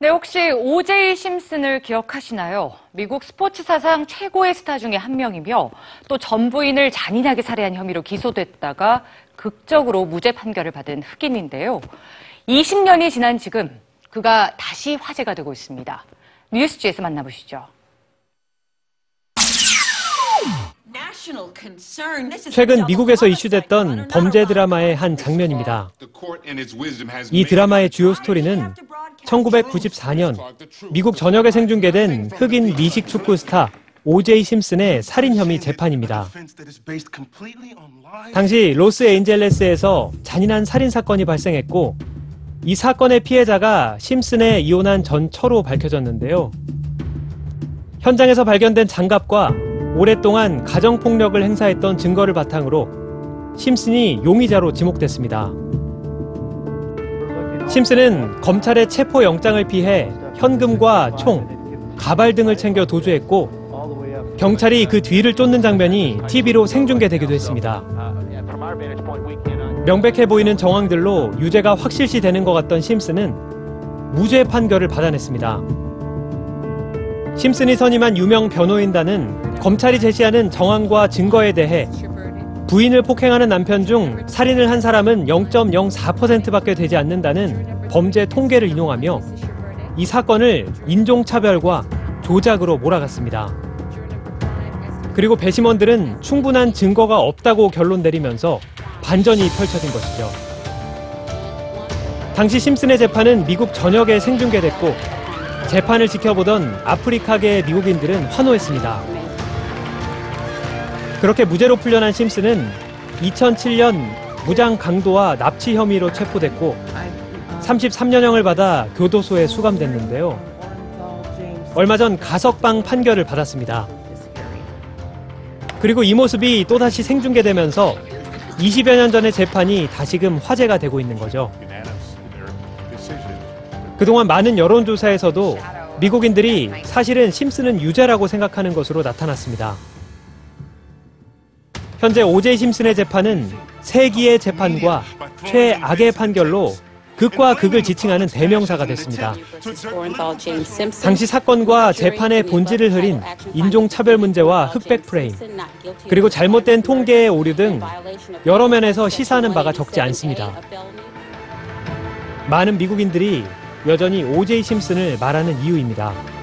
네, 혹시 오제이 심슨을 기억하시나요? 미국 스포츠 사상 최고의 스타 중에 한 명이며 또 전부인을 잔인하게 살해한 혐의로 기소됐다가 극적으로 무죄 판결을 받은 흑인인데요. 20년이 지난 지금 그가 다시 화제가 되고 있습니다. 뉴스지에서 만나보시죠. 최근 미국에서 이슈됐던 범죄 드라마의 한 장면입니다. 이 드라마의 주요 스토리는 1994년 미국 전역에 생중계된 흑인 미식 축구 스타 오제이 심슨의 살인 혐의 재판입니다. 당시 로스앤젤레스에서 잔인한 살인 사건이 발생했고 이 사건의 피해자가 심슨의 이혼한 전 처로 밝혀졌는데요. 현장에서 발견된 장갑과 오랫동안 가정폭력을 행사했던 증거를 바탕으로 심슨이 용의자로 지목됐습니다. 심슨은 검찰의 체포 영장을 피해 현금과 총, 가발 등을 챙겨 도주했고 경찰이 그 뒤를 쫓는 장면이 TV로 생중계되기도 했습니다. 명백해 보이는 정황들로 유죄가 확실시 되는 것 같던 심슨은 무죄 판결을 받아냈습니다. 심슨이 선임한 유명 변호인단은 검찰이 제시하는 정황과 증거에 대해 부인을 폭행하는 남편 중 살인을 한 사람은 0.04%밖에 되지 않는다는 범죄 통계를 인용하며 이 사건을 인종차별과 조작으로 몰아갔습니다. 그리고 배심원들은 충분한 증거가 없다고 결론 내리면서 반전이 펼쳐진 것이죠. 당시 심슨의 재판은 미국 전역에 생중계됐고 재판을 지켜보던 아프리카계 미국인들은 환호했습니다. 그렇게 무죄로 풀려난 심슨은 2007년 무장 강도와 납치 혐의로 체포됐고 33년형을 받아 교도소에 수감됐는데요. 얼마 전 가석방 판결을 받았습니다. 그리고 이 모습이 또다시 생중계되면서 20여 년 전의 재판이 다시금 화제가 되고 있는 거죠. 그동안 많은 여론조사에서도 미국인들이 사실은 심슨은 유죄라고 생각하는 것으로 나타났습니다. 현재 오제이 심슨의 재판은 세기의 재판과 최악의 판결로 극과 극을 지칭하는 대명사가 됐습니다. 당시 사건과 재판의 본질을 흐린 인종차별 문제와 흑백 프레임, 그리고 잘못된 통계의 오류 등 여러 면에서 시사하는 바가 적지 않습니다. 많은 미국인들이 여전히 오제이 심슨을 말하는 이유입니다.